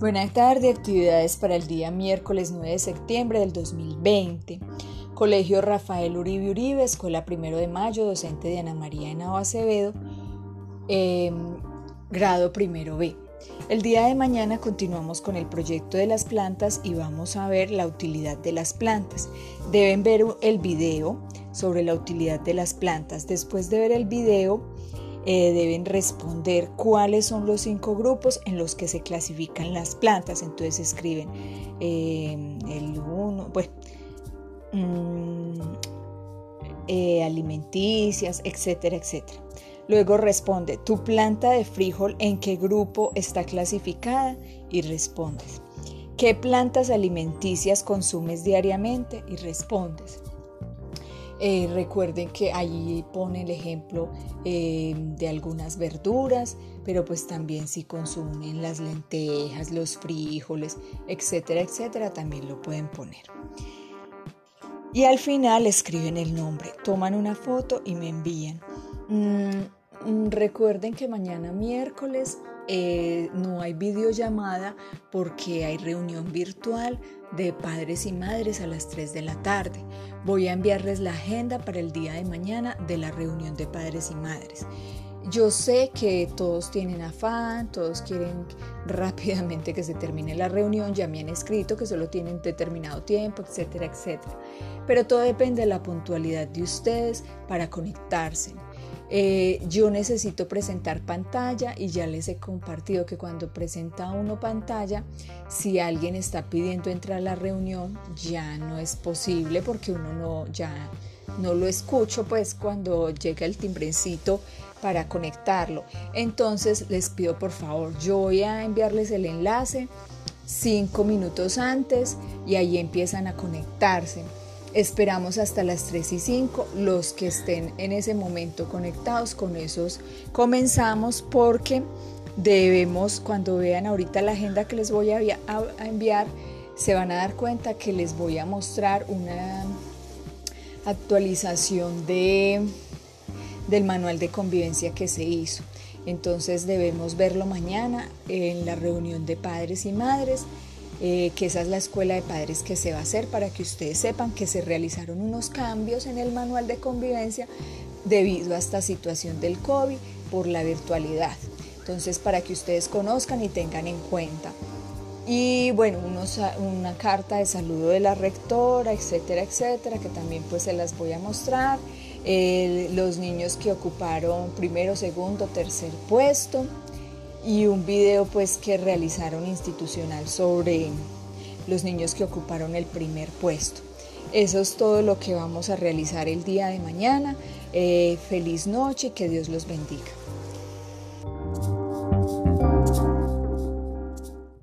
Buenas tardes, actividades para el día miércoles 9 de septiembre del 2020. Colegio Rafael Uribe Uribe, Escuela Primero de Mayo, docente de Ana María Henao Acevedo, em, grado primero B. El día de mañana continuamos con el proyecto de las plantas y vamos a ver la utilidad de las plantas. Deben ver el video sobre la utilidad de las plantas. Después de ver el video, eh, deben responder cuáles son los cinco grupos en los que se clasifican las plantas. Entonces escriben eh, el uno, pues, mm, eh, alimenticias, etcétera, etcétera. Luego responde, ¿tu planta de frijol en qué grupo está clasificada? Y respondes, ¿qué plantas alimenticias consumes diariamente? Y respondes. Eh, recuerden que ahí pone el ejemplo eh, de algunas verduras, pero pues también si consumen las lentejas, los frijoles, etcétera, etcétera, también lo pueden poner. Y al final escriben el nombre, toman una foto y me envían. Mm, mm, recuerden que mañana miércoles eh, no hay videollamada porque hay reunión virtual de padres y madres a las 3 de la tarde. Voy a enviarles la agenda para el día de mañana de la reunión de padres y madres. Yo sé que todos tienen afán, todos quieren rápidamente que se termine la reunión, ya me han escrito que solo tienen determinado tiempo, etcétera, etcétera. Pero todo depende de la puntualidad de ustedes para conectarse. Eh, yo necesito presentar pantalla y ya les he compartido que cuando presenta uno pantalla, si alguien está pidiendo entrar a la reunión, ya no es posible porque uno no, ya no lo escucho pues cuando llega el timbrecito para conectarlo. Entonces les pido por favor, yo voy a enviarles el enlace cinco minutos antes y ahí empiezan a conectarse. Esperamos hasta las 3 y 5 los que estén en ese momento conectados con esos. Comenzamos porque debemos, cuando vean ahorita la agenda que les voy a, enviar, se van a dar cuenta que les voy a mostrar una actualización de, del manual de convivencia que se hizo. Entonces debemos verlo mañana en la reunión de padres y madres eh, que esa es la escuela de padres que se va a hacer para que ustedes sepan que se realizaron unos cambios en el manual de convivencia debido a esta situación del COVID por la virtualidad. Entonces, para que ustedes conozcan y tengan en cuenta. Y bueno, una carta de saludo de la rectora, etcétera, etcétera, que también pues se las voy a mostrar. los niños que ocuparon primero, segundo, tercer puesto y un video pues que realizaron institucional sobre los niños que ocuparon el primer puesto. Eso es todo lo que vamos a realizar el día de mañana. Eh, feliz noche y que Dios los bendiga.